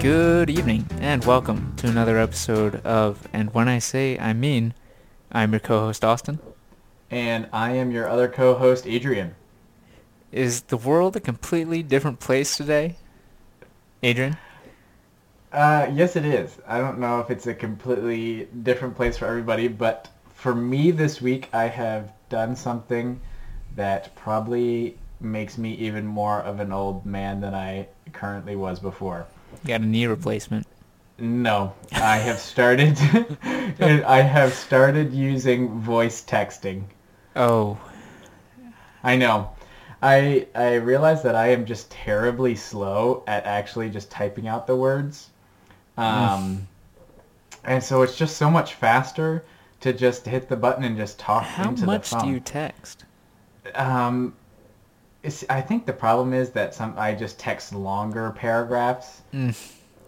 Good evening, and welcome to another episode of And When I Say I Mean, I'm your co-host Austin. And I am your other co-host, Adrian. Is the world a completely different place today? Adrian? Uh, yes, it is. I don't know if it's a completely different place for everybody, but for me this week, I have done something that probably makes me even more of an old man than I currently was before. You got a knee replacement. No, I have started. I have started using voice texting. Oh, I know. I I realize that I am just terribly slow at actually just typing out the words. Um, and so it's just so much faster to just hit the button and just talk how into the phone. much do you text? Um, it's, I think the problem is that some I just text longer paragraphs Mm.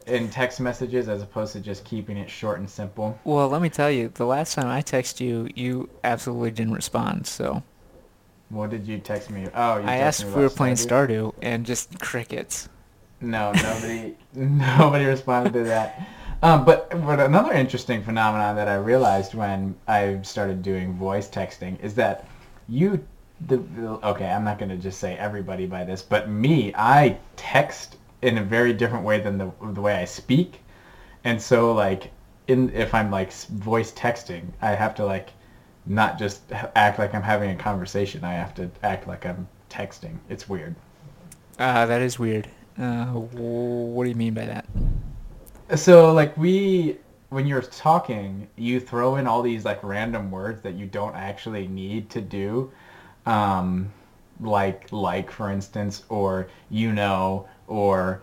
in text messages as opposed to just keeping it short and simple. Well, let me tell you, the last time I texted you, you absolutely didn't respond. So What did you text me? Oh, you I asked if we were playing Stardew? Stardew, and just crickets. No, nobody, nobody responded to that. Um, but but another interesting phenomenon that I realized when I started doing voice texting is that you, the, okay, I'm not going to just say everybody by this, but me, I text in a very different way than the the way I speak, and so like in if I'm like voice texting, I have to like not just act like I'm having a conversation. I have to act like I'm texting. It's weird. Uh, that is weird. Uh, what do you mean by that? So like we when you're talking, you throw in all these like random words that you don't actually need to do. Um like like for instance or you know or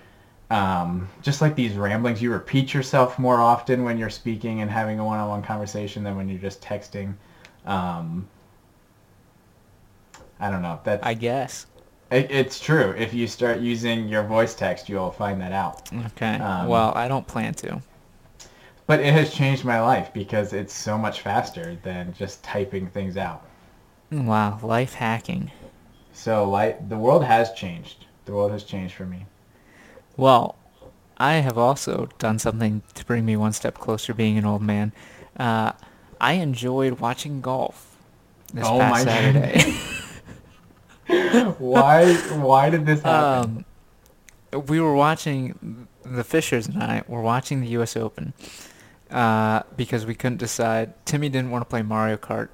um, just like these ramblings, you repeat yourself more often when you're speaking and having a one-on-one conversation than when you're just texting. Um, I don't know. That's I guess. it, it's true. If you start using your voice text, you'll find that out. Okay. Um, well, I don't plan to. But it has changed my life because it's so much faster than just typing things out. Wow, life hacking. So like the world has changed. The world has changed for me. Well, I have also done something to bring me one step closer to being an old man. Uh, I enjoyed watching golf this Oh past my Saturday. why why did this happen? um, we were watching the Fishers and I were watching the U.S. Open uh, because we couldn't decide. Timmy didn't want to play Mario Kart,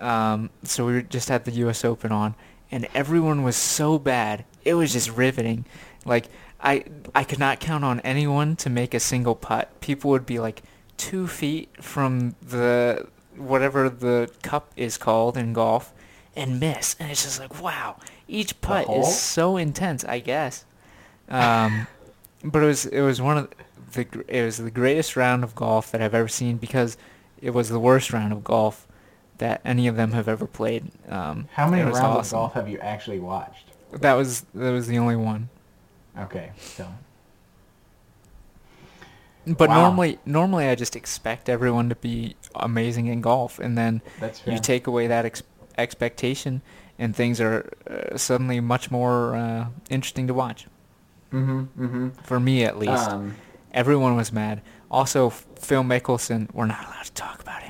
um, so we just had the U.S. Open on, and everyone was so bad. It was just riveting. Like I, I could not count on anyone to make a single putt. People would be like two feet from the whatever the cup is called in golf, and miss. And it's just like wow, each putt is so intense. I guess. Um, but it was it was one of the it was the greatest round of golf that I've ever seen because it was the worst round of golf that any of them have ever played. Um, How many rounds was of golf have you actually watched? That was that was the only one. Okay, so But Wow. normally normally I just expect everyone to be amazing in golf, and then you take away that ex- expectation, and things are uh, suddenly much more uh, interesting to watch. mm-hmm, mm-hmm. For me, at least. Um, Everyone was mad. Also, Phil Mickelson, we're not allowed to talk about him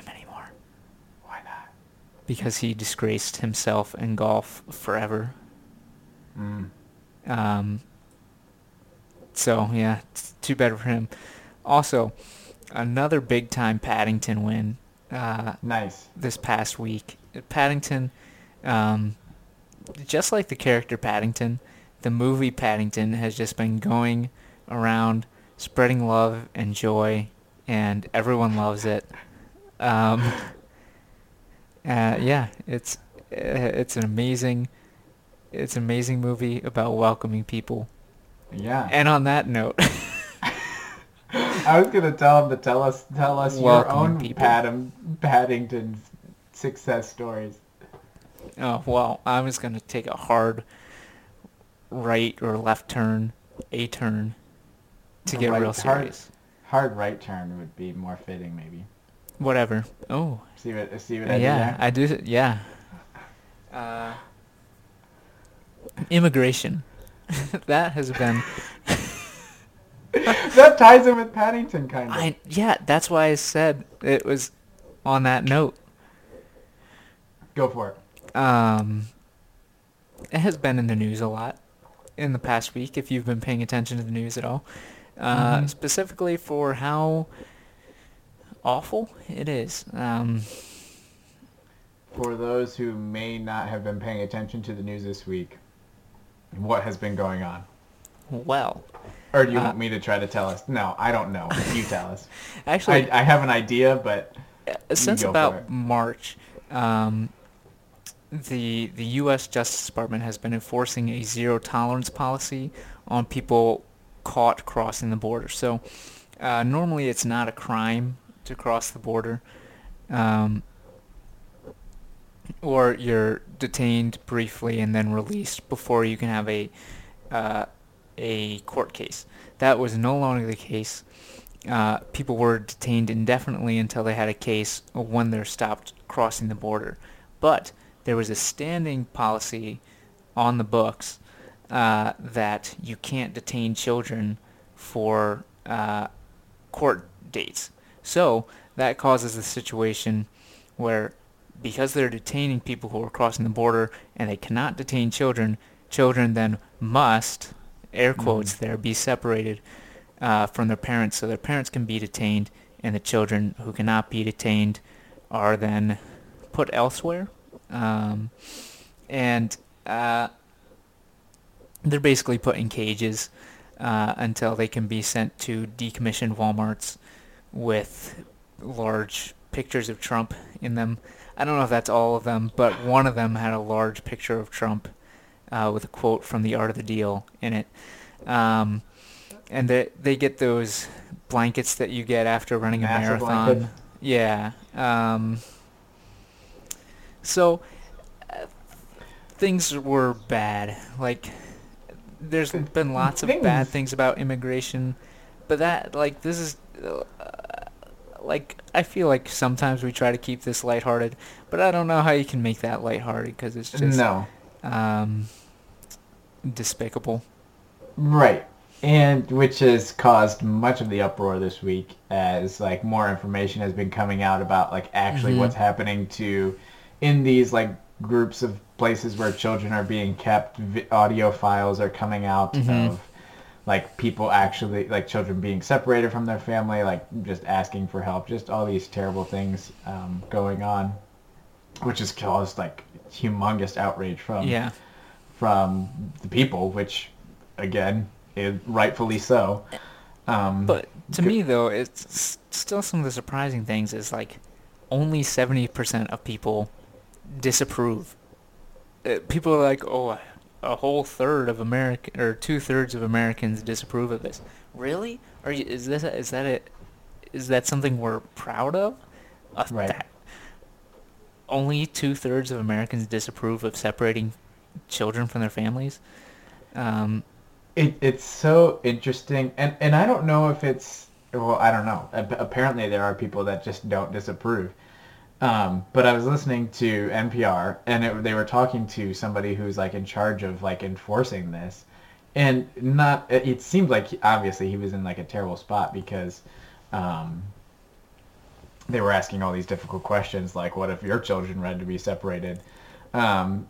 anymore why not? Because he disgraced himself in golf forever. Mm. Um, so yeah, it's too bad for him. Also, another big time Paddington win uh, Nice. this past week. Paddington, um, just like the character Paddington, the movie Paddington has just been going around spreading love and joy, and everyone loves it. Um, uh, yeah, it's uh, it's an amazing it's an amazing movie about welcoming people. Yeah. And on that note, I was gonna tell him to tell us tell us your own people. Paddam, Paddington success stories. oh well, I'm just gonna take a hard right or left turn, a turn, to A get right- real hard- serious. Hard right turn would be more fitting, maybe. Whatever. Oh, See what see what I yeah, there? I do. Yeah. Uh, immigration. that has been that ties in with Paddington, kind of. I yeah, that's why I said it was on that note. Go for it. Um, it has been in the news a lot in the past week. If you've been paying attention to the news at all, uh, Mhm. specifically for how awful it is. Um, For those who may not have been paying attention to the news this week, what has been going on? well, Or do you Uh, want me to try to tell us? No, I don't know. You tell us. actually, I, I have an idea, but Uh, since about. March, um, the the U.S. Justice Department has been enforcing a zero tolerance policy on people caught crossing the border. So uh, normally it's not a crime to cross the border, um, or you're detained briefly and then released before you can have a uh, a court case. That was no longer the case uh, people were detained indefinitely until they had a case when they're stopped crossing the border. But there was a standing policy on the books uh, that you can't detain children for uh, court dates. So that causes a situation where because they're detaining people who are crossing the border and they cannot detain children, children then must, air quotes there, be separated uh, from their parents so their parents can be detained and the children who cannot be detained are then put elsewhere. Um, and uh, they're basically put in cages uh, until they can be sent to decommissioned Walmarts with large pictures of Trump in them. I don't know if that's all of them, but one of them had a large picture of Trump uh, with a quote from The Art of the Deal in it. Um, and they they get those blankets that you get after running a marathon. blanket? Yeah. Um, so uh, things were bad. Like there's been lots of bad Things- things about immigration, but that like this is uh, like I feel like sometimes we try to keep this lighthearted, but I don't know how you can make that lighthearted because it's just no. um, despicable. Right. And which has caused much of the uproar this week as like more information has been coming out about like actually Mhm. what's happening to in these like groups of places where children are being kept audio files are coming out Mhm. of like people actually like children being separated from their family like just asking for help just all these terrible things um, going on which has caused like humongous outrage from Yeah. from the people, which again is rightfully so. Um, But to me, though, it's still some of the surprising things is like only 70% of people disapprove. Uh, people are like, oh, a whole third of America or two thirds of Americans disapprove of this. Really? Are you, is this is that it? Is that something we're proud of? Uh, Right. that only two thirds of Americans disapprove of separating children from their families. Um, it, it's so interesting, and and I don't know if it's well, I don't know. Apparently, there are people that just don't disapprove. Um, but I was listening to NPR, and it, they were talking to somebody who's like in charge of like enforcing this, and not. It, it seemed like he- obviously he was in like a terrible spot because. Um, they were asking all these difficult questions like what if your children had to be separated um,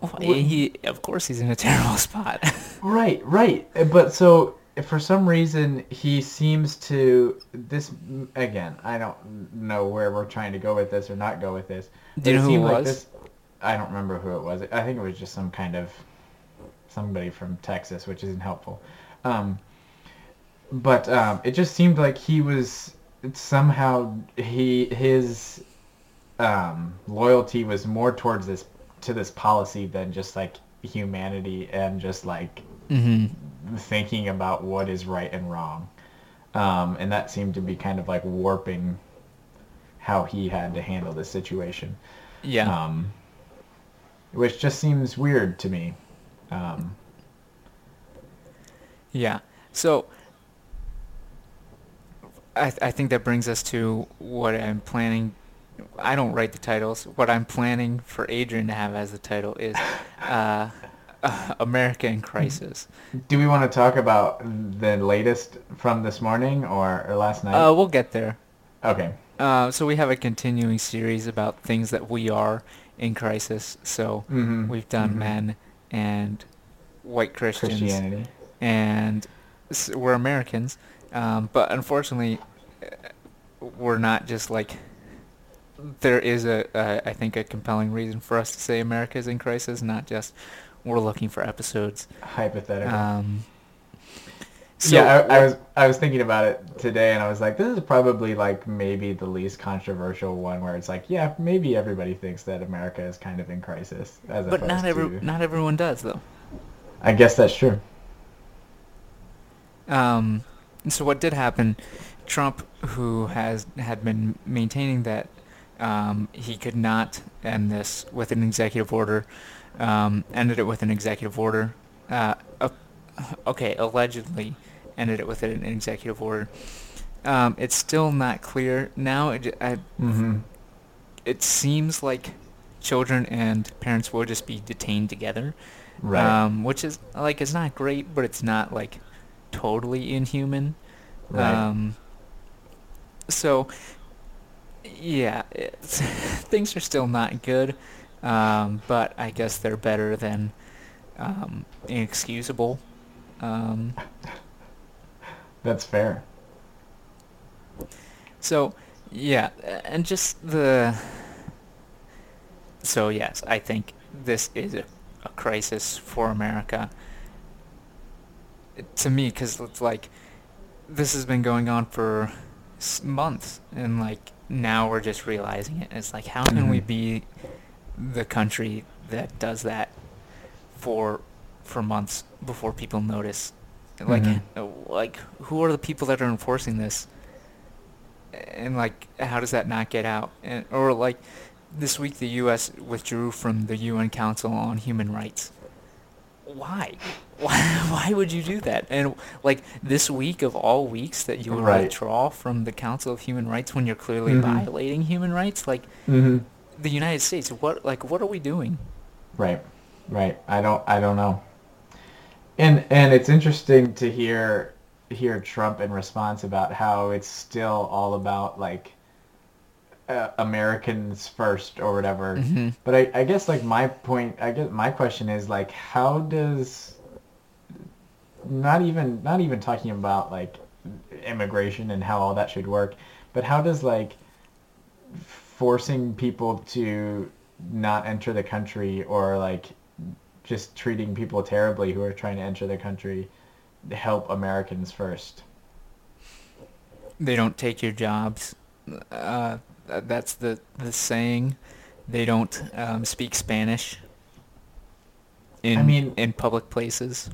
well, he, of course, he's in a terrible spot. Right, right. But so for some reason he seems to this again. I don't know where we're trying to go with this or not go with this. Do you know who it like was? This, I don't remember who it was. I think it was just some kind of somebody from Texas, which isn't helpful. Um, but um, it just seemed like he was somehow he his um, loyalty was more towards this to this policy than just like humanity and just like mm-hmm. thinking about what is right and wrong. Um, and that seemed to be kind of like warping how he had to handle this situation. Yeah. Um, which just seems weird to me. Um, Yeah. So I I think that brings us to what I'm planning. I don't write the titles. What I'm planning for Adrian to have as the title is uh, uh, America in crisis. Do we want to talk about the latest from this morning or, or last night? Uh, we'll get there. okay. Uh, so we have a continuing series about things that we are in crisis. So Mhm. we've done Mhm. men and white Christians, Christianity. and we're Americans. Um, but unfortunately, uh, we're not just like. There is a, a, I think, a compelling reason for us to say America is in crisis, not just we're looking for episodes. Hypothetical. Um, so yeah, I, I was I was thinking about it today, and I was like, this is probably like maybe the least controversial one, where it's like, yeah, maybe everybody thinks that America is kind of in crisis, as But not every to- not everyone does though. I guess that's true. Um, so what did happen? Trump, who has had been maintaining that um, he could not end this with an executive order, um, ended it with an executive order. Uh, okay, allegedly ended it with an executive order. Um, it's still not clear now. It, I, Mm-hmm. it seems like children and parents will just be detained together. Right. Um, which is like it's not great, but it's not like totally inhuman. Right. Um, so yeah, it's, things are still not good, um, but I guess they're better than um, inexcusable. Um, that's fair. so yeah, and just the. So yes, I think this is a, a crisis for America. To me, because it's like this has been going on for months, and like now we're just realizing it. It's like how can we Mhm. be the country that does that for for months before people notice? Like, Mhm. uh, like who are the people that are enforcing this? And like, how does that not get out? And or like, this week the U.S. withdrew from the UN Council on Human Rights. Why? Why, why would you do that? And like this week of all weeks that you would Right. withdraw from the Council of Human Rights when you're clearly Mhm. violating human rights? Like Mm-hmm. The United States, what like what are we doing? Right. Right. I don't. I don't know. And and it's interesting to hear hear Trump in response about how it's still all about like uh, Americans first or whatever. Mhm. But I, I guess like my point, I guess my question is like, how does not even not even talking about like immigration and how all that should work, but how does like forcing people to not enter the country or like just treating people terribly who are trying to enter the country help Americans first? They don't take your jobs. Uh, that's the the saying. They don't um, speak Spanish. In I mean- in public places.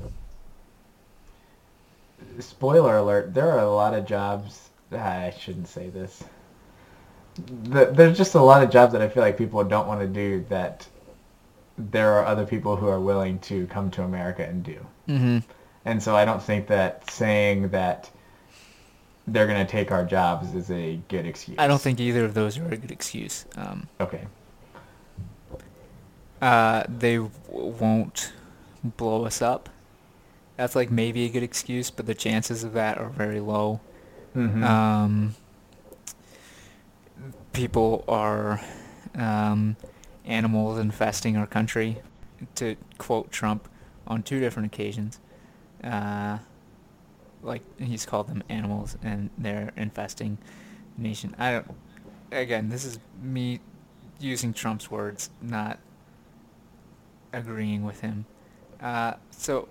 spoiler alert, there are a lot of jobs. I shouldn't say this. The, there's just a lot of jobs that I feel like people don't want to do that there are other people who are willing to come to America and do. hmm And so I don't think that saying that they're going to take our jobs is a good excuse. I don't think either of those are a good excuse. Um, Okay. uh, they w- won't blow us up. That's like maybe a good excuse, but the chances of that are very low. hmm Um, people are um, animals infesting our country, to quote Trump on two different occasions. Uh, like he's called them animals, and they're infesting the nation. I don't. Again, this is me using Trump's words, not agreeing with him. Uh, so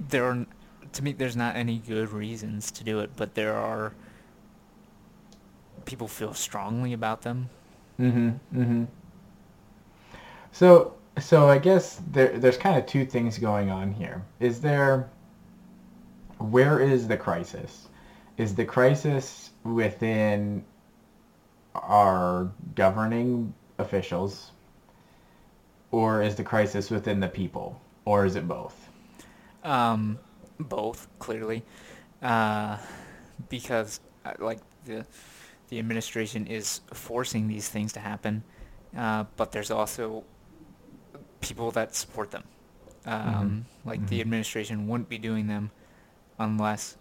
there are, to me, there's not any good reasons to do it, but there are. People feel strongly about them. Mm-hmm. Mm-hmm. So, so I guess there, there's kind of two things going on here. Is there, where is the crisis? Is the crisis within our governing officials, or is the crisis within the people, or is it both? Um, both clearly, uh, because uh, like the the administration is forcing these things to happen, uh, but there's also people that support them. Um, Like the Mhm. administration wouldn't be doing them unless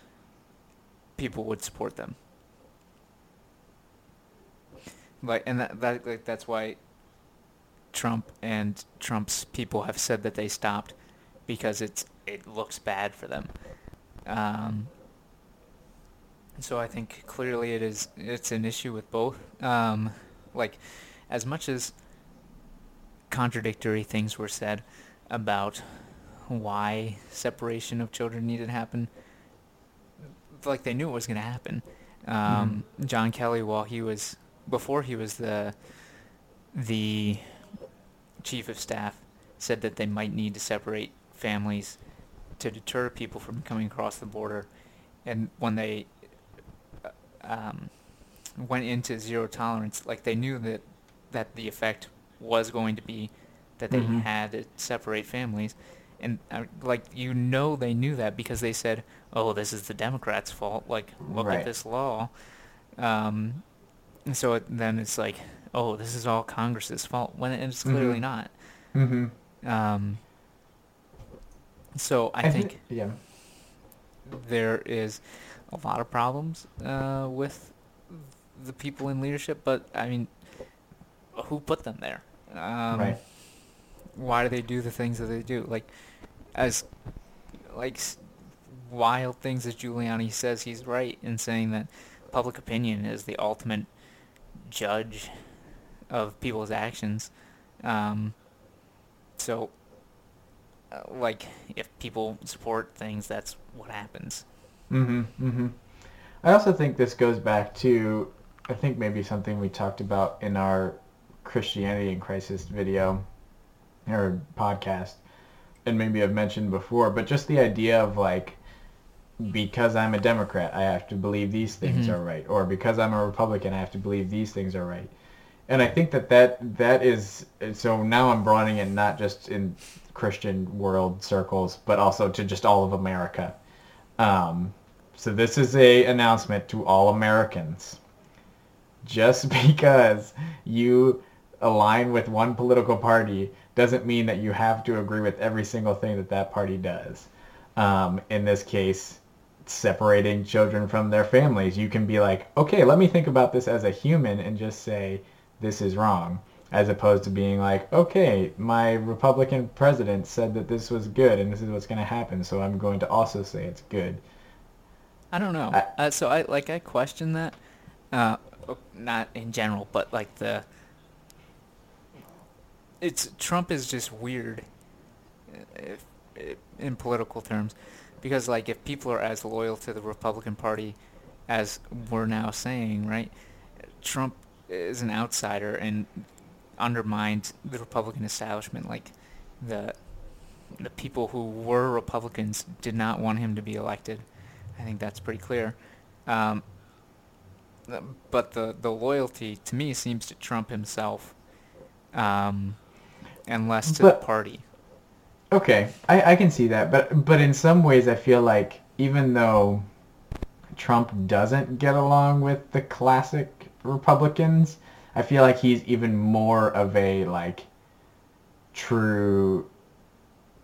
people would support them. Like, and that, that like that's why Trump and Trump's people have said that they stopped because it's it looks bad for them. Um, so I think clearly it is it's an issue with both. Um, like as much as contradictory things were said about why separation of children needed to happen, like they knew it was going to happen. Um, John Kelly, while he was before he was the the chief of staff, said that they might need to separate families to deter people from coming across the border. And when they um, went into zero tolerance, like they knew that that the effect was going to be that they Mhm. had to separate families, and uh, like you know they knew that because they said, "Oh, this is the Democrats' fault." Like, look Right. at this law. Um, and so it, then it's like, "Oh, this is all Congress's fault," when it's clearly Mhm. not. Mm-hmm. Um, so I, think yeah. there is a lot of problems uh, with the people in leadership, but I mean, who put them there? Um, Right. Why do they do the things that they do? Like, as like wild things as Giuliani says, he's right in saying that public opinion is the ultimate judge of people's actions. Um, so, uh, like, if people support things, that's what happens. Mm-hmm. Mm-hmm. I also think this goes back to, I think maybe something we talked about in our Christianity in Crisis video or podcast, and maybe I've mentioned before, but just the idea of like, because I'm a Democrat, I have to believe these things Mhm. are right, or because I'm a Republican, I have to believe these things are right. And I think that that, that is, so now I'm broadening it not just in Christian world circles, but also to just all of America. Um, so this is a announcement to all Americans. Just because you align with one political party doesn't mean that you have to agree with every single thing that that party does. Um, in this case, separating children from their families, you can be like, okay, let me think about this as a human and just say this is wrong, as opposed to being like, okay, my Republican president said that this was good and this is what's going to happen, so I'm going to also say it's good. I don't know. I- uh, so I like I question that, uh, not in general, but like the. It's Trump is just weird, uh, if, if, in political terms, because like if people are as loyal to the Republican Party, as we're now saying, right? Trump is an outsider and undermined the Republican establishment. Like the the people who were Republicans did not want him to be elected. I think that's pretty clear. Um, but the, the loyalty to me seems to Trump himself, um, and less to But- the party. Okay, I, I can see that, but but in some ways I feel like even though Trump doesn't get along with the classic Republicans, I feel like he's even more of a like true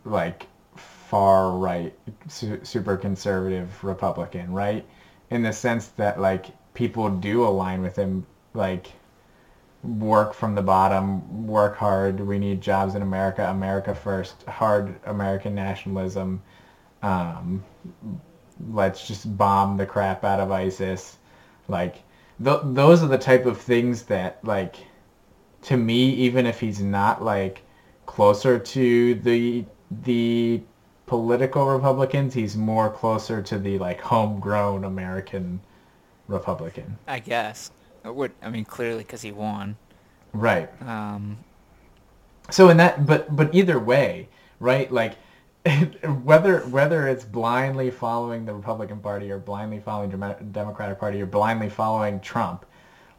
like far right su- super conservative Republican, right? In the sense that like people do align with him like work from the bottom, work hard. We need jobs in America, America first, hard American nationalism. Um, let's just bomb the crap out of ISIS. Like, th- those are the type of things that, like, to me, even if he's not, like, closer to the, the political Republicans, he's more closer to the, like, homegrown American Republican. I guess. It would I mean clearly because he won. Right. Um, So in that, but but either way, right? Like whether whether it's blindly following the Republican Party or blindly following Demo- Democratic Party or blindly following Trump,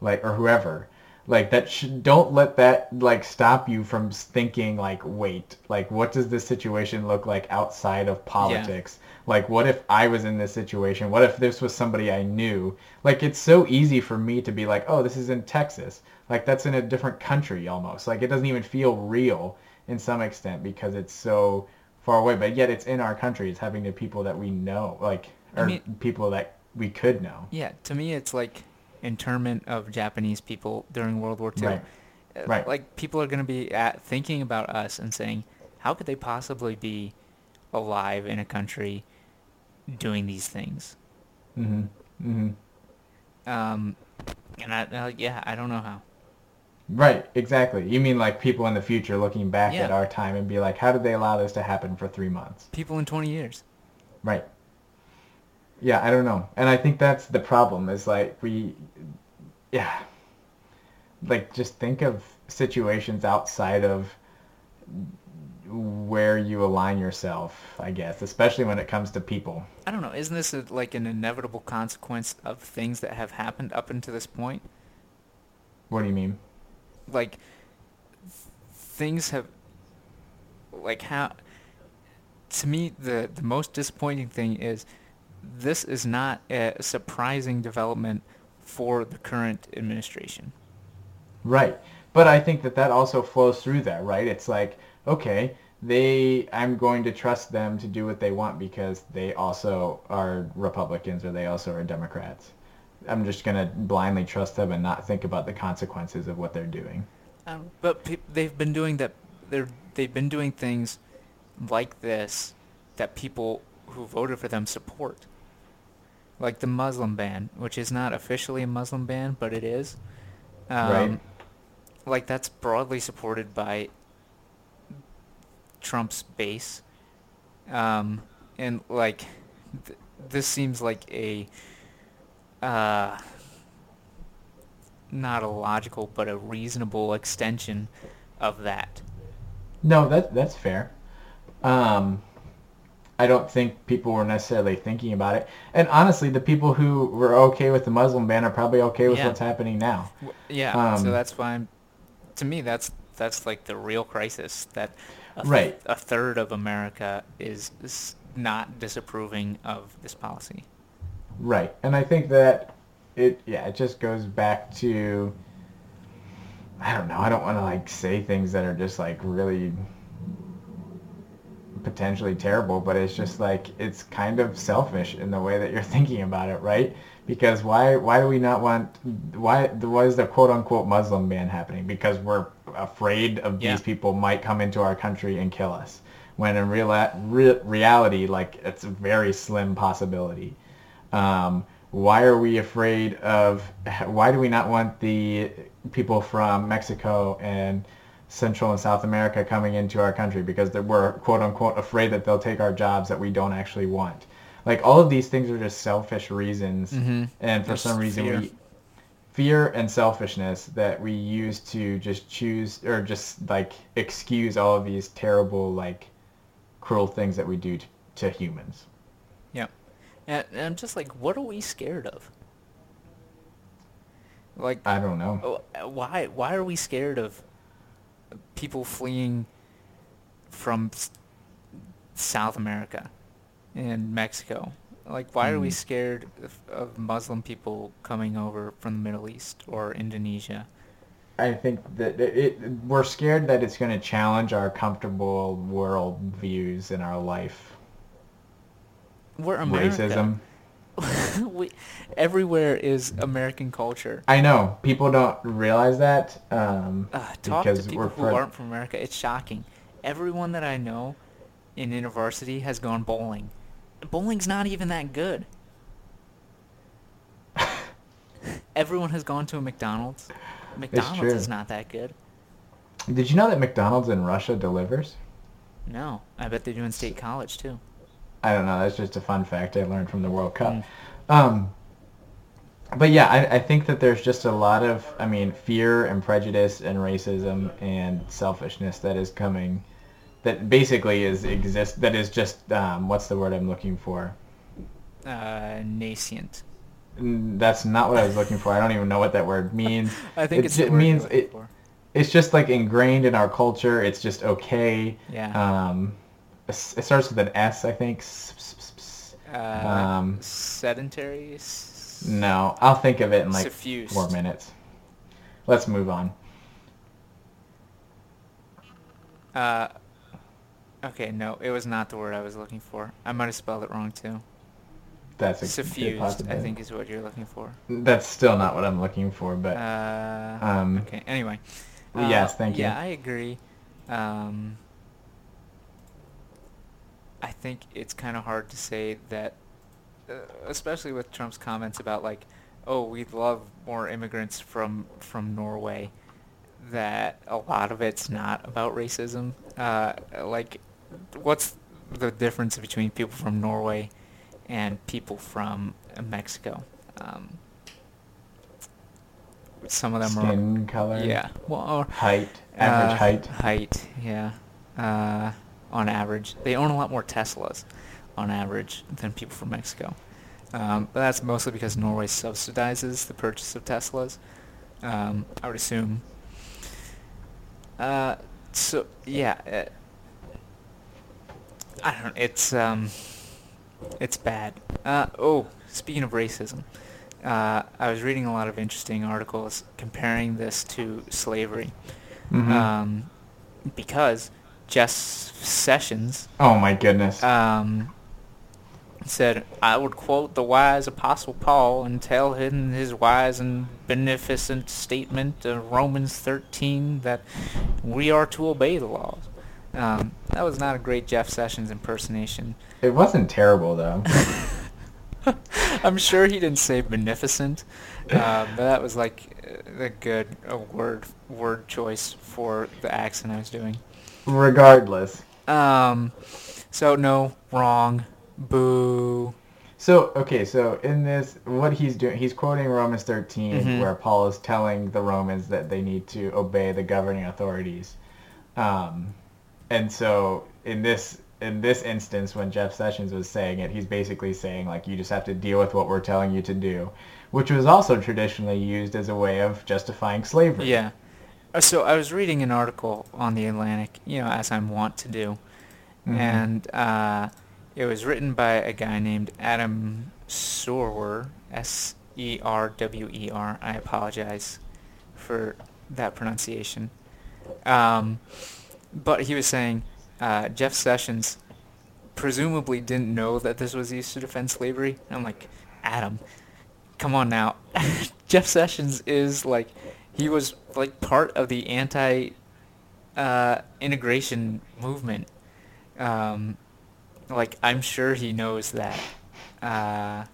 like or whoever, like that. Sh- don't let that like stop you from thinking like, wait, like what does this situation look like outside of politics? Like what if I was in this situation? What if this was somebody I knew? Like it's so easy for me to be like, oh, this is in Texas. Like that's in a different country almost. Like it doesn't even feel real. in some extent because it's so far away. But yet it's in our country. It's happening to people that we know, like or I mean- people that we could know. Yeah, to me, it's like internment of Japanese people during World War II. Right. Uh, Right. Like people are going to be at, thinking about us and saying, how could they possibly be alive in a country doing these things? Mm-hmm. Mm-hmm. Um, and I, uh, yeah, I don't know how. Right, exactly. You mean like people in the future looking back Yeah. at our time and be like, how did they allow this to happen for three months? People in 20 years. Right. Yeah, I don't know. And I think that's the problem is like we, yeah, like just think of situations outside of where you align yourself, I guess, especially when it comes to people. I don't know. Isn't this a, like an inevitable consequence of things that have happened up until this point? What do you mean? Like th- things have like how to me the the most disappointing thing is this is not a surprising development for the current administration. Right. But I think that that also flows through that, right? It's like, okay, they I'm going to trust them to do what they want because they also are Republicans or they also are Democrats. I'm just going to blindly trust them and not think about the consequences of what they're doing. Um, but pe- they've been doing that. They're they've been doing things like this that people who voted for them support. Like the Muslim ban, which is not officially a Muslim ban, but it is. Um, Right. Like that's broadly supported by Trump's base, um, and like th- this seems like a uh, not a logical but a reasonable extension of that. No, that that's fair. Um, I don't think people were necessarily thinking about it. And honestly, the people who were okay with the Muslim ban are probably okay with Yeah. what's happening now. Yeah, Um, so that's why I'm, to me that's that's like the real crisis that a, th- Right. a third of America is, is not disapproving of this policy. Right. And I think that it yeah, it just goes back to I don't know, I don't want to like say things that are just like really potentially terrible, but it's just like it's kind of selfish in the way that you're thinking about it, right? Because why why do we not want why why is the quote unquote Muslim ban happening? Because we're afraid of Yeah. these people might come into our country and kill us. When in real re- reality, like it's a very slim possibility. Um, why are we afraid of? Why do we not want the people from Mexico and Central and South America coming into our country because we're quote unquote afraid that they'll take our jobs that we don't actually want? Like all of these things are just selfish reasons, Mhm. and for There's some reason fear. we fear and selfishness that we use to just choose or just like excuse all of these terrible like cruel things that we do to, to humans. And, and I'm just like, what are we scared of? Like, I don't know. Oh, why why are we scared of people fleeing from South America and Mexico? Like, why are we Hmm. scared of, of Muslim people coming over from the Middle East or Indonesia? I think that it, it we're scared that it's going to challenge our comfortable world views in our life. We're America. Racism. we, everywhere is American culture. I know people don't realize that. Um, Uh, talk to people we're who aren't from America. It's shocking. Everyone that I know in university has gone bowling. Bowling's not even that good. Everyone has gone to a McDonald's. McDonald's is not that good. Did you know that McDonald's in Russia delivers? No, I bet they're doing state college too. I don't know. That's just a fun fact I learned from the World Cup. Mm. Um, but yeah, I, I think that there's just a lot of, I mean, fear and prejudice and racism and selfishness that is coming, that basically is exist. That is just um, what's the word I'm looking for? Uh, nascent. That's not what I was looking for. I don't even know what that word means. I think It it's ju- the word you're means it. for. It's just like ingrained in our culture. It's just okay. Yeah. Um, it starts with an S, I think. Uh, um, sedentary. No, I'll think of it in like Suffused. four minutes. Let's move on. Uh, okay, no, it was not the word I was looking for. I might have spelled it wrong too. That's a Suffused, I think, is what you're looking for. That's still not what I'm looking for, but Uh, um, okay. Anyway. yes, Uh, thank you. Yeah, I agree. Um, I think it's kind of hard to say that, uh, especially with Trump's comments about like, oh, we'd love more immigrants from from Norway. That a lot of it's not about racism. Uh, like, what's the difference between people from Norway and people from uh, Mexico? Um, some of them are skin color, yeah. Well, or, height, average uh, height. Height, yeah. Uh, on average, they own a lot more Teslas, on average, than people from Mexico. Um, but that's mostly because Norway subsidizes the purchase of Teslas. Um, I would assume. Uh, so yeah, uh, I don't. know, It's um, it's bad. Uh, oh, speaking of racism, uh, I was reading a lot of interesting articles comparing this to slavery, Mhm. um, because Jeff Sessions oh my goodness. um, said, "I would quote the wise Apostle Paul and tell him his wise and beneficent statement of Romans 13 that we are to obey the laws." Um, that was not a great Jeff Sessions impersonation. it wasn't terrible though. I'm sure he didn't say beneficent, uh, but that was like a good a word word choice for the accent I was doing. Regardless. Um, so no, wrong, boo. So okay, so in this, what he's doing, he's quoting Romans 13, Mhm. where Paul is telling the Romans that they need to obey the governing authorities, um, and so in this in this instance, when Jeff Sessions was saying it, he's basically saying like you just have to deal with what we're telling you to do, which was also traditionally used as a way of justifying slavery. Yeah. Uh, So I was reading an article on the Atlantic, you know, as I'm wont to do, Mhm. and uh, it was written by a guy named Adam Serwer, S E R W E R. I apologize for that pronunciation. Um, but he was saying uh, Jeff Sessions presumably didn't know that this was used to defend slavery. And I'm like, Adam, come on now. Jeff Sessions is like, he was like part of the anti uh, integration movement. Um, like, I'm sure he knows that. Uh,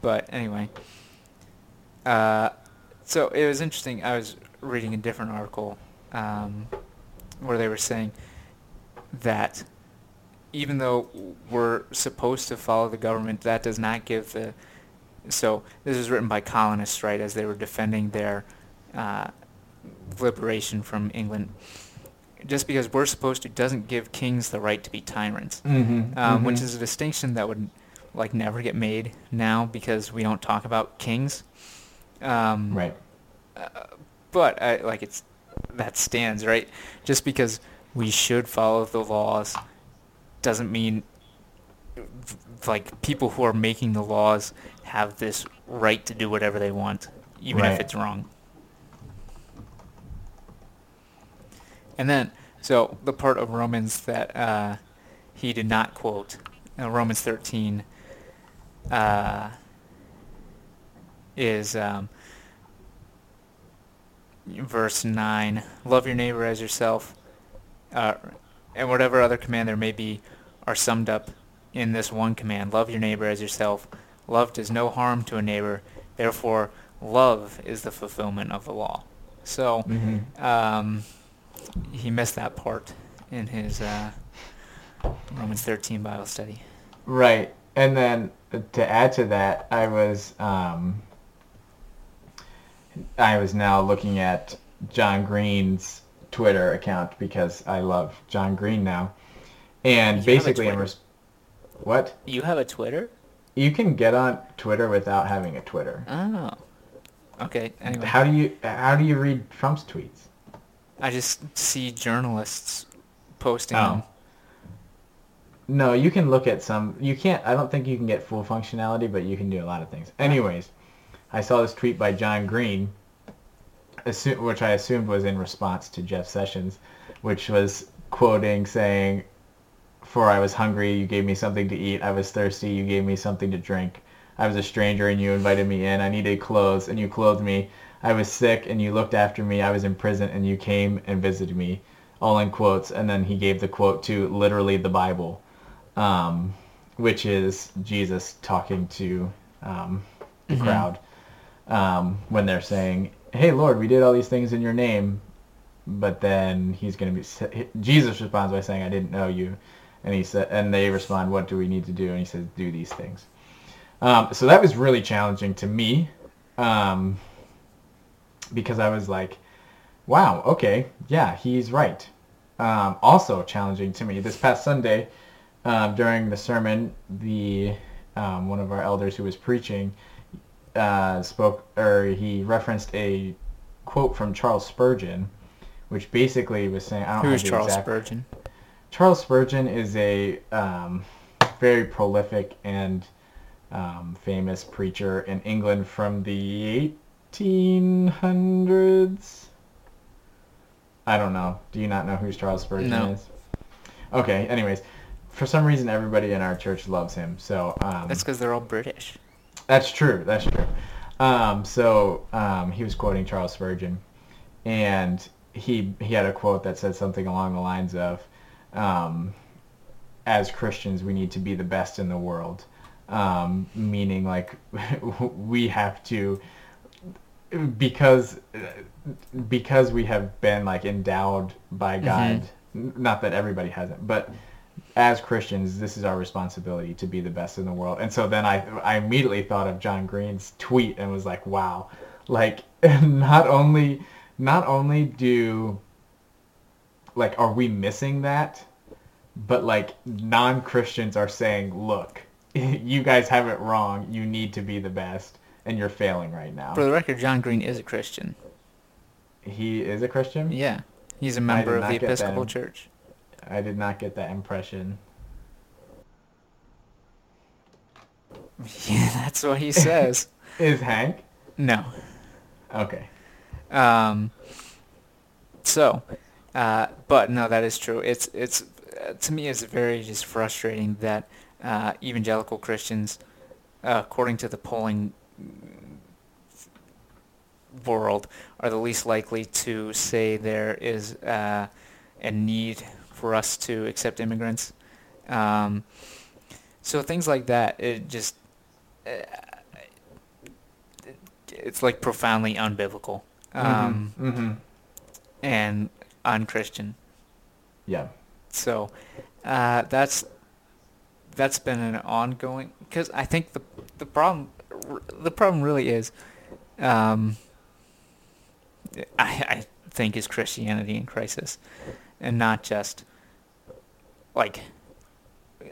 but anyway. Uh, so it was interesting. I was reading a different article um, where they were saying that even though we're supposed to follow the government, that does not give the. So this was written by colonists, right, as they were defending their uh, liberation from England. Just because we're supposed to doesn't give kings the right to be tyrants, Mhm, um, which mhm. is a distinction that would like never get made now because we don't talk about kings. Um, right. but I, like it's that stands right. Just because we should follow the laws doesn't mean like people who are making the laws have this right to do whatever they want, even if it's wrong. And then, so the part of Romans that uh, he did not quote, uh, Romans 13, uh, is um, verse 9 love your neighbor as yourself uh, and whatever other command there may be are summed up in this one command love your neighbor as yourself love does no harm to a neighbor therefore love is the fulfillment of the law so Mhm. um, he missed that part in his uh, romans 13 bible study Right. And then uh, to add to that, I was um, I was now looking at John Green's Twitter account because I love John Green now. And You basically Twitter? res- what? you have a twitter You can get on Twitter without having a Twitter. oh okay anyway How do you how do you read Trump's tweets? i just see journalists posting Oh. them No, you can look at some. You can't. I don't think you can get full functionality, but you can do a lot of things. Anyways, I saw this tweet by John Green, assu- which I assumed was in response to Jeff Sessions, which was quoting saying, "For I was hungry, you gave me something to eat. I was thirsty, you gave me something to drink. I was a stranger, and you invited me in. I needed clothes, and you clothed me. I was sick, and you looked after me. I was in prison, and you came and visited me." All in quotes, and then he gave the quote to literally the Bible, um, which is Jesus talking to um, the Mhm. crowd um, when they're saying, "Hey, Lord, we did all these things in your name," but then he's going to be Jesus responds by saying, "I didn't know you," and he said, and they respond, "What do we need to do?" And he says, "Do these things." Um, so that was really challenging to me um, because I was like, "Wow, okay, yeah, he's right." Um, also challenging to me this past Sunday um, during the sermon, the um, one of our elders who was preaching uh, spoke or he referenced a quote from Charles Spurgeon, which basically was saying, "I don't know Who have is Charles exact Spurgeon? Charles Spurgeon is a um, very prolific and um, famous preacher in England from the 1800s. I don't know. Do you not know who Charles Spurgeon No. is? Okay. Anyways, for some reason, everybody in our church loves him. So um, That's because they're all British. that's true. That's true. Um, so um, he was quoting Charles Spurgeon, and he he had a quote that said something along the lines of, um, "As Christians, we need to be the best in the world," um, meaning like we have to because because we have been like endowed by God. n- Not that everybody hasn't, but as Christians, this is our responsibility to be the best in the world. And so then I, I immediately thought of John Green's tweet and was like, wow, like not only, not only do, like, are we missing that, but like non-Christians are saying, look, you guys have it wrong. You need to be the best, and you're failing right now. For the record, John Green is a Christian. He is a Christian. Yeah, he's a member of the get that. Episcopal Church. I did not get that impression. Yeah, that's what he says. Is Hank? no. Okay. Um. So, uh, but no, that is true. It's it's uh, to me it's very just frustrating that uh, evangelical Christians, uh, according to the polling world, are the least likely to say there is uh, a need for us to accept immigrants. Um, so things like that, it just uh, it's like profoundly unbiblical um, mm-hmm. and unchristian. Yeah. So uh, that's that's been an ongoing because I think the the problem the problem really is um, I, I think is Christianity in crisis and not just like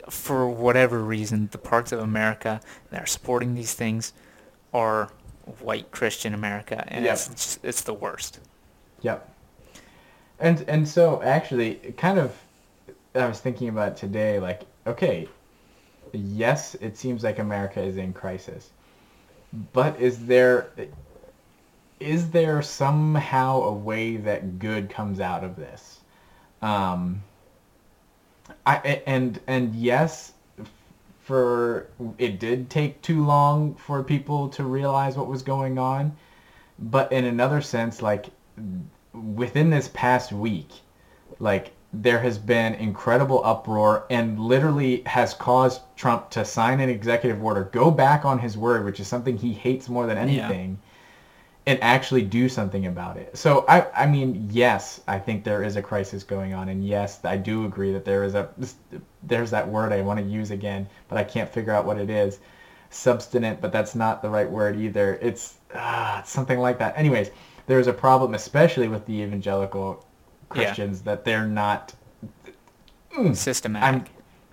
for whatever reason the parts of America that are supporting these things are white Christian America and Yep. it's it's the worst. Yep. And and so actually, kind of, I was thinking about today. Like, okay, yes, it seems like America is in crisis, but is there is there somehow a way that good comes out of this? Um, I and and yes, for it did take too long for people to realize what was going on, but in another sense, like within this past week, like there has been incredible uproar and literally has caused Trump to sign an executive order, go back on his word, which is something he hates more than Yeah. anything, and actually do something about it. So I, I mean, yes, I think there is a crisis going on, and yes, I do agree that there is a, there's that word I want to use again, but I can't figure out what it is, substinent, but that's not the right word either. It's, ah, it's something like that. Anyways, there is a problem, especially with the evangelical Yeah. Christians, that they're not mm. Systematic. I'm,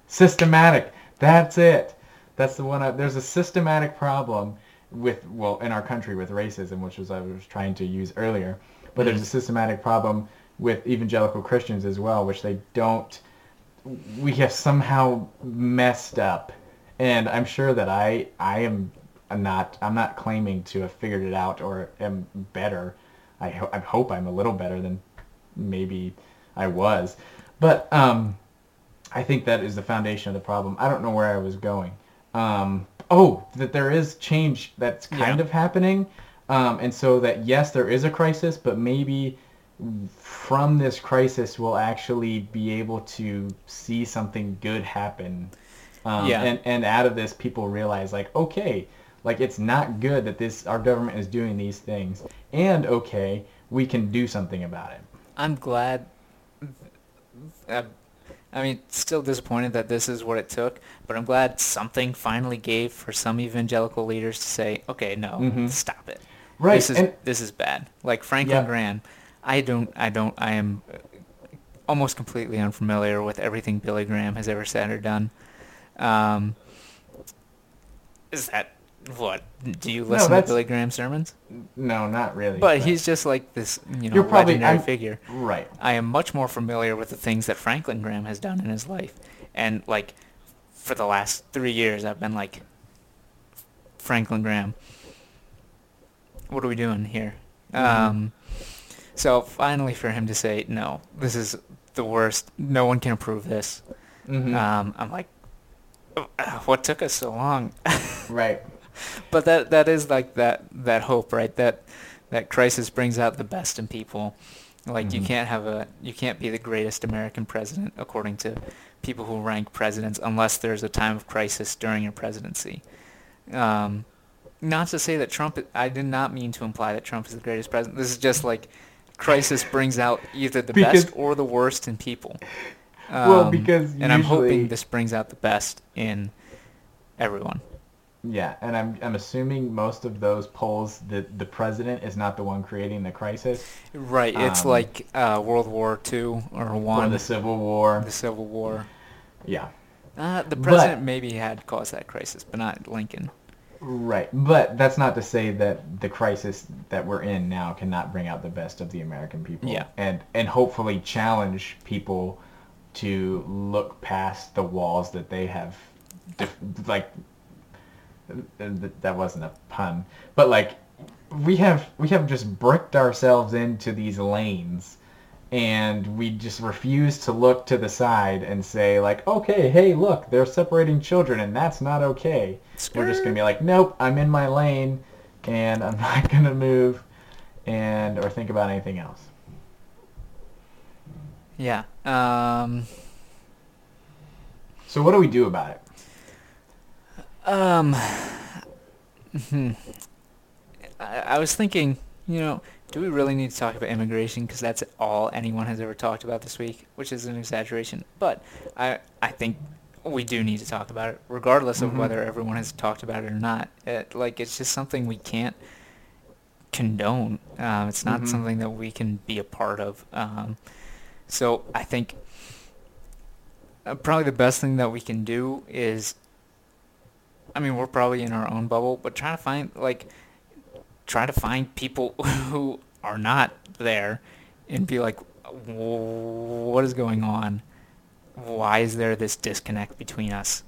systematic. That's it. That's the one. I, there's a systematic problem with well in our country with racism, which was I was trying to use earlier. But there's mm. a systematic problem with evangelical Christians as well, which they don't. We have somehow messed up, and I'm sure that I I am not I'm not claiming to have figured it out or am better. I, ho- I hope I'm a little better than maybe I was. But um, I think that is the foundation of the problem. I don't know where I was going. Um, oh, that there is change that's kind Yeah. of happening. Um, and so that, yes, there is a crisis, but maybe from this crisis we'll actually be able to see something good happen. Um, Yeah. And, and out of this, people realize, like, okay, like it's not good that this our government is doing these things, and okay, we can do something about it. I'm glad. Uh, I mean, still disappointed that this is what it took, but I'm glad something finally gave for some evangelical leaders to say, okay, no, Mhm. stop it. Right, This is and- this is bad. Like Franklin Yeah. Graham, I don't, I don't, I am almost completely unfamiliar with everything Billy Graham has ever said or done. Um, is that what? Do you No, listen to Billy Graham sermons? No, not really. But he's just like this, you know, You're probably- legendary I'm- figure. right. I am much more familiar with the things that Franklin Graham has done in his life. And like for the last three years I've been like Franklin Graham. What are we doing here? Mhm. Um so finally for him to say, No, this is the worst. No one can approve this. Mhm. Um I'm like "Oh, what took us so long? right. but that that is like that that hope, right? That that crisis brings out the best in people. Like you Mhm. can't have a you can't be the greatest American president according to people who rank presidents unless there's a time of crisis during your presidency. Um, not to say that Trump. I did not mean to imply that Trump is the greatest president. This is just like crisis brings out either the Because- best or the worst in people. Well, Um, because and I'm hoping this brings out the best in everyone. Yeah, and I'm I'm assuming most of those polls that the president is not the one creating the crisis Right. It's Um, like uh, World War Two or one, or the Civil War. the Civil War. Yeah. Uh, the But- president maybe had caused that crisis, but not Lincoln. Right, but that's not to say that the crisis that we're in now cannot bring out the best of the American people. Yeah. And and hopefully challenge people to look past the walls that they have, def- like. Th- That wasn't a pun, but like, we have we have just bricked ourselves into these lanes, and we just refuse to look to the side and say like, okay, hey, look, they're separating children, and that's not okay. We're just gonna be like, nope, I'm in my lane, and I'm not gonna move, and or think about anything else. Yeah. Um. So what do we do about it? Um. hmm. I, I was thinking, you know, do we really need to talk about immigration? Because that's all anyone has ever talked about this week, which is an exaggeration. But I, I think we do need to talk about it, regardless of Mhm. whether everyone has talked about it or not. It, like, it's just something we can't condone. Um, it's not Mhm. something that we can be a part of. Um, so I think uh, probably the best thing that we can do is I mean, we're probably in our own bubble, but try to find like try to find people who are not there and be like, what is going on? Why is there this disconnect between us?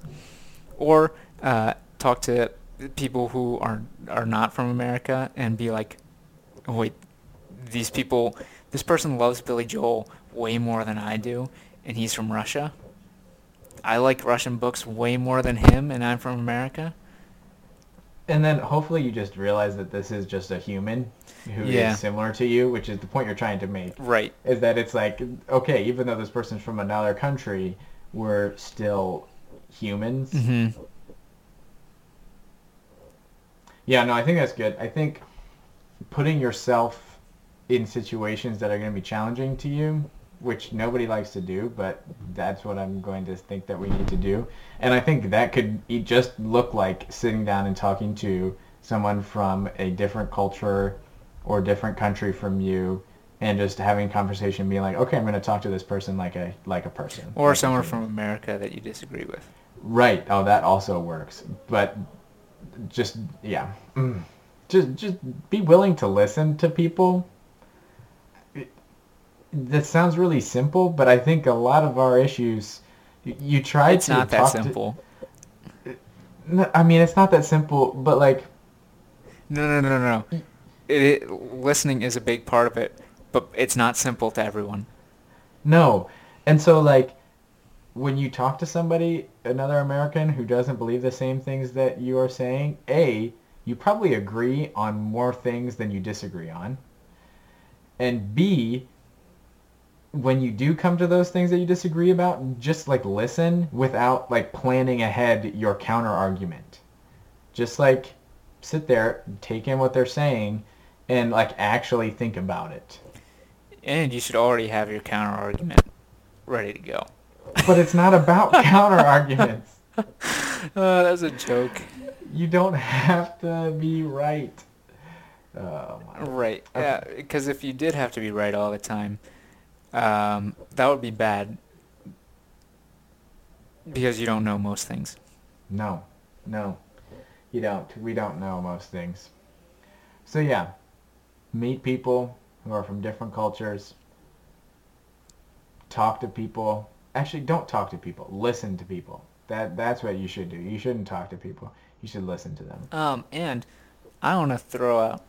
Or uh, talk to people who are are not from America and be like, oh, wait, these people, this person loves Billy Joel way more than I do, and he's from Russia. I like Russian books way more than him, and I'm from America. And then hopefully you just realize that this is just a human who is Yeah. similar to you, which is the point you're trying to make. Right. Is that it's like, okay, even though this person's from another country, we're still humans. hmm Yeah, no, I think that's good. I think putting yourself in situations that are going to be challenging to you, which nobody likes to do, but that's what I'm going to think that we need to do. And I think that could just look like sitting down and talking to someone from a different culture or different country from you and just having a conversation being like, okay, I'm going to talk to this person like a like a person. Or like someone from America that you disagree with. Right. Oh, that also works. But just yeah, Mm. just just be willing to listen to people. That sounds really simple, but I think a lot of our issues, you, you try It's to not that to- simple. No, I mean, it's not that simple, but like, No, no, no, no, no. It, it, listening is a big part of it, but it's not simple to everyone. No. And so like when you talk to somebody, another American who doesn't believe the same things that you are saying, A, you probably agree on more things than you disagree on. And B, when you do come to those things that you disagree about, just like listen without like planning ahead your counter argument. Just like sit there, take in what they're saying, and like actually think about it. And you should already have your counter argument ready to go. But it's not about counter arguments. Uh, that's a joke. You don't have to be right. Oh my. Right. Yeah, because if you did have to be right all the time, um, that would be bad. Because you don't know most things. No, no, you don't. We don't know most things. So yeah, meet people who are from different cultures. Talk to people. Actually, don't talk to people. Listen to people. That that's what you should do. You shouldn't talk to people. You should listen to them. Um, and I want to throw out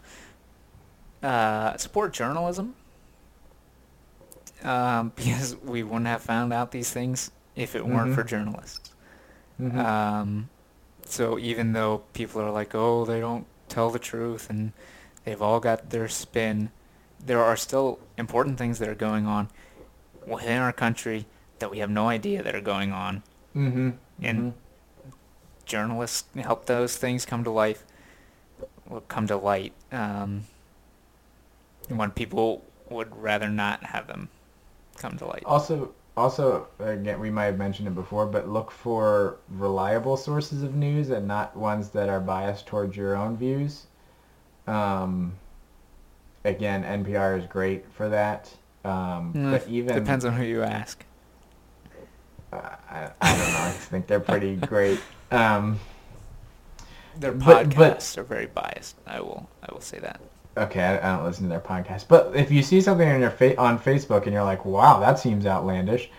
uh, support journalism um, because we wouldn't have found out these things if it weren't Mhm. for journalists. Mhm. Um, so even though people are like, oh, they don't tell the truth and they've all got their spin, there are still important things that are going on within our country that we have no idea that are going on. mm-hmm. And journalists help those things come to life, come to light, um, when people would rather not have them come to light. Also, also again, we might have mentioned it before, but look for reliable sources of news and not ones that are biased towards your own views. Um, again, NPR is great for that. Um, Mm, but even Depends on who you ask. uh, I, I don't know. I think they're pretty great. Um, Their But- podcasts but- are very biased. I will. I will say that. Okay, I, I don't listen to their podcast, but if you see something on your fa- on Facebook and you're like, "Wow, that seems outlandish,"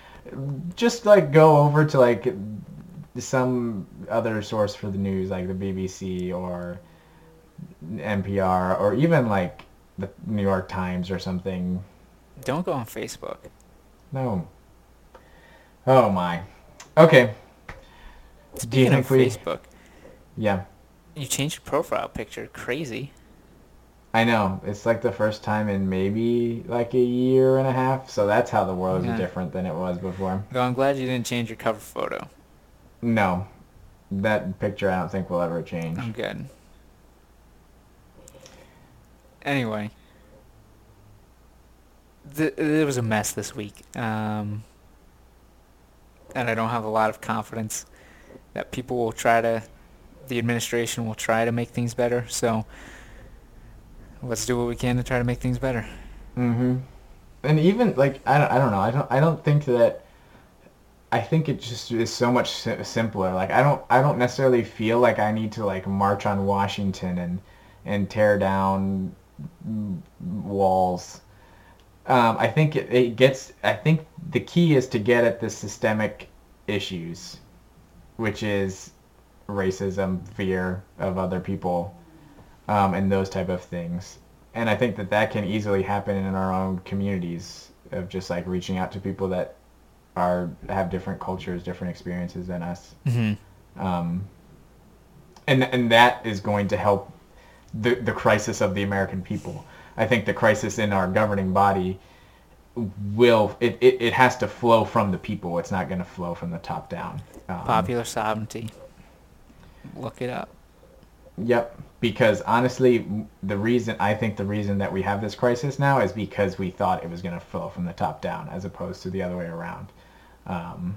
just like go over to like some other source for the news, like the BBC or NPR or even like the New York Times or something. Don't go on Facebook. No. Oh my. Okay. Speaking of we? Facebook, Yeah. you changed your profile picture. Crazy. I know. It's like the first time in maybe like a year and a half. So that's how the world Yeah. is different than it was before. Though I'm glad you didn't change your cover photo. No. That picture I don't think will ever change. I'm good. Anyway, th- it was a mess this week, um, and I don't have a lot of confidence that people will try to, the administration will try to make things better. So let's do what we can to try to make things better. hmm And even like I don't, I don't know. I don't I don't think that. I think it just is so much simpler. Like I don't I don't necessarily feel like I need to like march on Washington and and tear down walls. Um, I think it, it gets. I think the key is to get at the systemic issues, which is racism, fear of other people, um, and those type of things. And I think that that can easily happen in our own communities of just like reaching out to people that are have different cultures, different experiences than us. Mm-hmm. Um, and and that is going to help the the crisis of the American people. I think the crisis in our governing body will it, it, it has to flow from the people. It's not going to flow from the top down. Um, Popular sovereignty. Look it up. Yep. Because honestly, the reason I think the reason that we have this crisis now is because we thought it was going to flow from the top down, as opposed to the other way around. Um,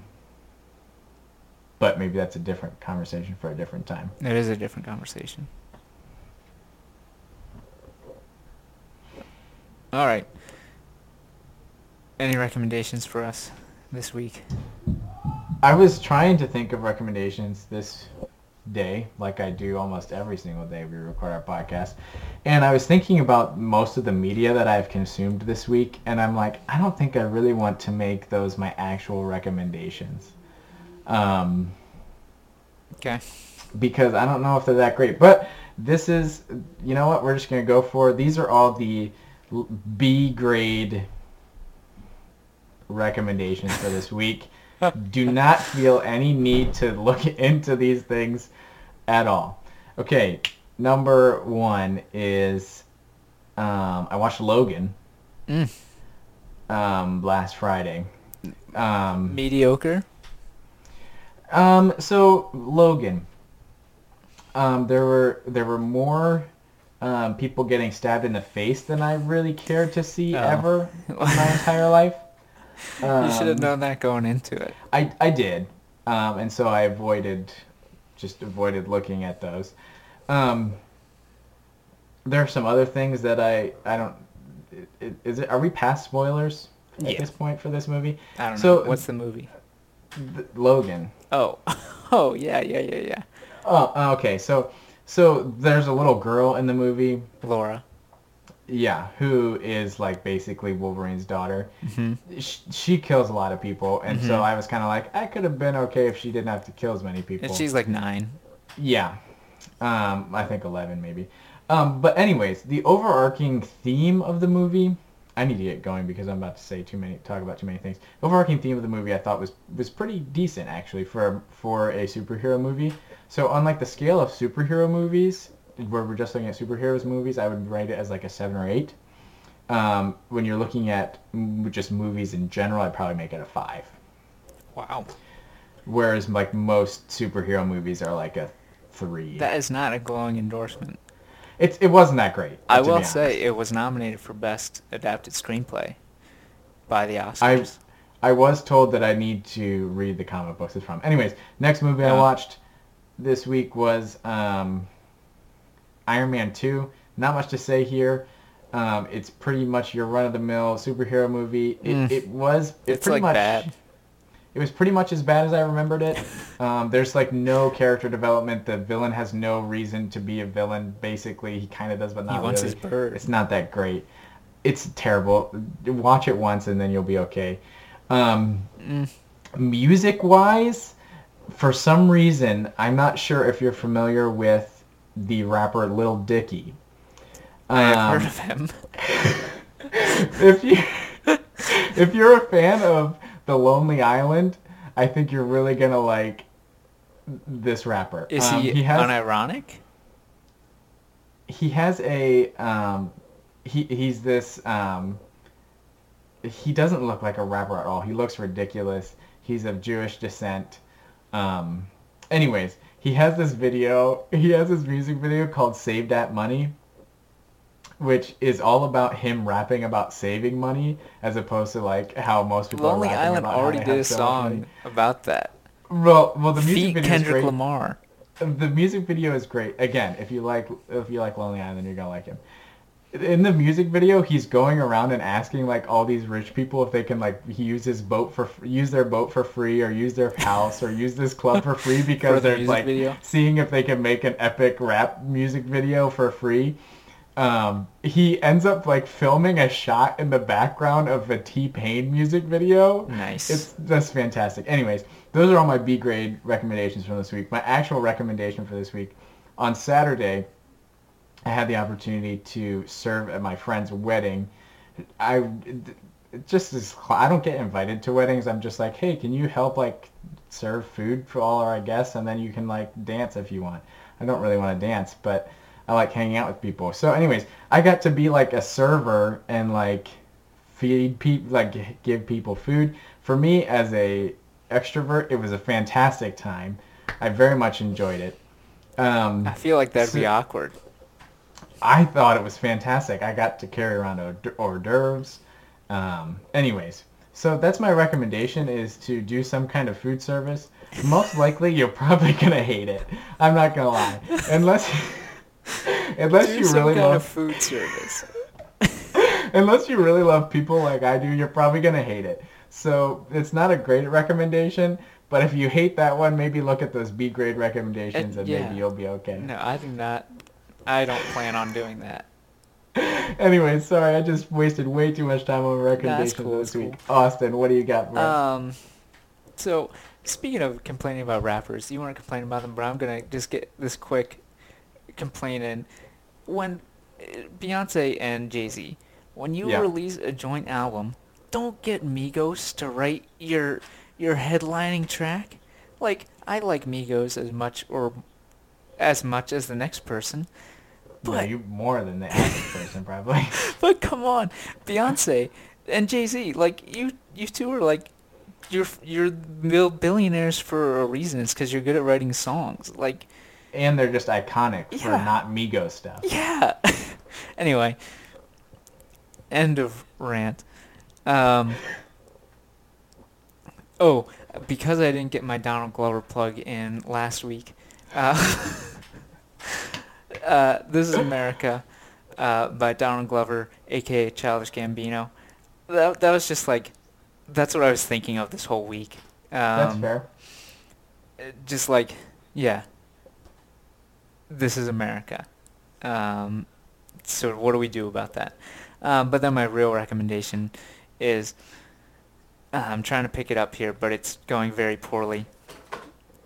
but maybe that's a different conversation for a different time. It is a different conversation. All right. Any recommendations for us this week? I was trying to think of recommendations this day, like I do almost every single day we record our podcast. And I was thinking about most of the media that I've consumed this week, and I'm like, I don't think I really want to make those my actual recommendations. Um, Okay. because I don't know if they're that great. But this is, you know what, we're just going to go for, these are all the B grade recommendations for this week. Do not feel any need to look into these things at all. Okay, number one is um, I watched Logan Mm. um, last Friday. Um, Mediocre. um, so Logan, um, there were there were more um, people getting stabbed in the face than I really cared to see Oh. ever in my entire life. You should have Um, known that going into it. I I did, um, and so I avoided, just avoided looking at those. Um, there are some other things that I I don't. Is it? Are we past spoilers at Yeah. this point for this movie? I don't know. so- What's the movie? Th- Logan. Oh, oh yeah, yeah, yeah, yeah. Oh, okay. So so there's a little girl in the movie. Laura. Yeah, who is like basically Wolverine's daughter. hmm She, she kills a lot of people, and so Mhm. I was kind of like, I could have been okay if she didn't have to kill as many people. And she's like nine. Yeah. Um, I think 11 maybe. Um, but anyways, the overarching theme of the movie, I need to get going because I'm about to say too many, talk about too many things. The overarching theme of the movie I thought was, was pretty decent actually for, for a superhero movie. So on like the scale of superhero movies, where we're just looking at superheroes movies, I would rate it as like a seven or eight. Um, when you're looking at just movies in general, I'd probably make it a five. Wow. Whereas like most superhero movies are like a three. That is not a glowing endorsement. It it wasn't that great. I will say it was nominated for Best Adapted Screenplay by the Oscars. I I was told that I need to read the comic books it's from. Anyways, next movie I watched this week was um, Iron Man Two. Not much to say here. Um, it's pretty much your run of the mill superhero movie. It, Mm. it was it It's, pretty like, much bad. It was pretty much as bad as I remembered it. Um, there's like no character development. The villain has no reason to be a villain. Basically, he kind of does, but not he wants really. his bird. It's not that great. It's terrible. Watch it once and then you'll be okay. Um, Mm. music wise, for some reason, I'm not sure if you're familiar with the rapper Lil Dicky. I've Um, heard of him. if you if you're a fan of The Lonely Island, I think you're really gonna like this rapper. Is Um, he, he has unironic? he has a um he he's this um he doesn't look like a rapper at all. He looks ridiculous. He's of Jewish descent. Um anyways, he has this video, he has this music video called Save That Money which is all about him rapping about saving money as opposed to like how most people Lonely are rapping Island about already did a have so much money. song about that. Well, well, the music video is great. Lamar. The music video is great. Again, if you like if you like Lonely Island, you're gonna like him. In the music video, he's going around and asking like all these rich people if they can like use his boat for use their boat for free or use their house or use this club for free because the they're like video? seeing if they can make an epic rap music video for free. Um, he ends up like filming a shot in the background of a T-Pain music video. Nice. It's that's fantastic. Anyways, those are all my B grade recommendations from this week. My actual recommendation for this week, on Saturday, I had the opportunity to serve at my friend's wedding. I just is I don't get invited to weddings. I'm just like, hey, can you help like serve food for all our guests, and then you can like dance if you want. I don't really want to dance, but I like hanging out with people. So, anyways, I got to be like a server and like feed people, like give people food. For me, as a extrovert, it was a fantastic time. I very much enjoyed it. Um, I feel like that'd be awkward. I thought it was fantastic. I got to carry around hors- hors d'oeuvres. Um, anyways, so that's my recommendation is to do some kind of food service. Most likely, you're probably gonna hate it. I'm not gonna lie, unless unless Do you some really kind love of food service. unless you really love people like I do, you're probably gonna hate it. So it's not a great recommendation. But if you hate that one, maybe look at those B grade recommendations, Uh, and yeah. maybe you'll be okay. No, I do not. I don't plan on doing that. Anyway, sorry, I just wasted way too much time on recommendations cool, this week. Austin, what do you got for us? Um, so speaking of complaining about rappers, you weren't complaining about them, but I'm gonna just get this quick complaint in. When Beyonce and Jay Z, when you Yeah. release a joint album, don't get Migos to write your your headlining track. Like I like Migos as much or as much as the next person. No, But you more than the average person probably. but come on, Beyonce and Jay Z, like you you two are like you're you're billionaires for a reason. It's because you're good at writing songs. Like and they're just iconic for Yeah. not Migos stuff. yeah. anyway, end of rant. Um. Oh, because I didn't get my Donald Glover plug in last week. Uh, uh, this is America uh, by Donald Glover, aka Childish Gambino. That that was just like, that's what I was thinking of this whole week. Um, That's fair. Just like, yeah. This is America. Um, so what do we do about that? Um, but then my real recommendation is, uh, I'm trying to pick it up here, but it's going very poorly.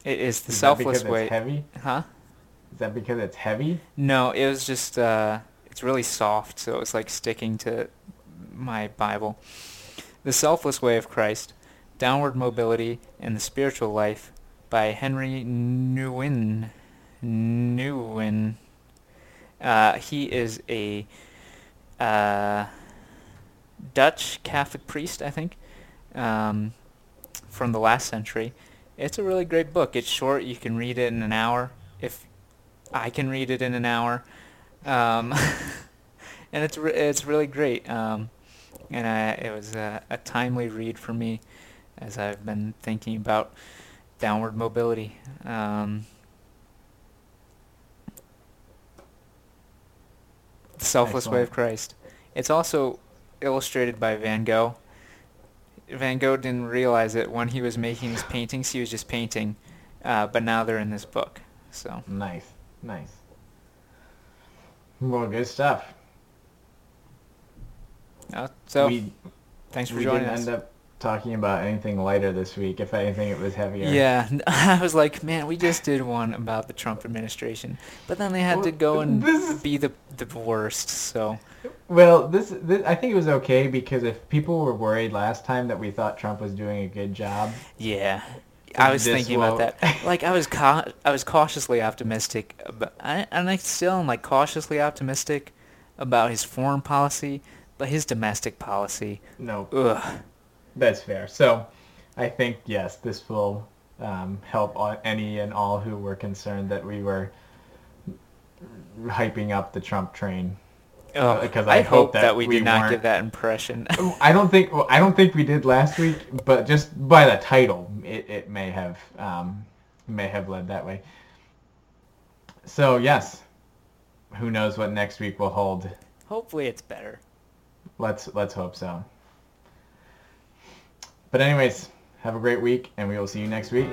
It is the Is selfless way. It's heavy? Huh? Is that because it's heavy? No, it was just uh, it's really soft, so it's like sticking to my Bible. The Selfless Way of Christ, Downward Mobility and the Spiritual Life by Henry Nouwen. Nouwen. Uh, he is a uh, Dutch Catholic priest, I think, um, from the last century. It's a really great book. It's short. You can read it in an hour. If I can read it in an hour, um, and it's re- it's really great. Um, and I, it was a, a timely read for me, as I've been thinking about downward mobility. Um, the Selfless Way of Christ. It's also illustrated by Van Gogh. Van Gogh didn't realize it when he was making his paintings. He was just painting, uh, but now they're in this book. So Nice. Nice. Well, good stuff. Uh, so we thanks for we joining didn't us. end up talking about anything lighter this week. If anything, it was heavier. Yeah, I was like, man, we just did one about the Trump administration, but then they had to go and is- be the the worst. So Well, this, this I think it was okay because if people were worried last time that we thought Trump was doing a good job, yeah, I was This thinking about that. Like I was ca- I was cautiously optimistic, but I and I still am like cautiously optimistic about his foreign policy, but his domestic policy, no, ugh. that's fair. So, I think yes, this will um, help all, any and all who were concerned that we were hyping up the Trump train. Oh, because I, I hope hope that, that we, we did not give that impression. I don't think well, I don't think we did last week, but just by the title, it, it may have um, may have led that way. So yes, who knows what next week will hold? Hopefully, it's better. Let's let's hope so. But anyways, have a great week, and we will see you next week.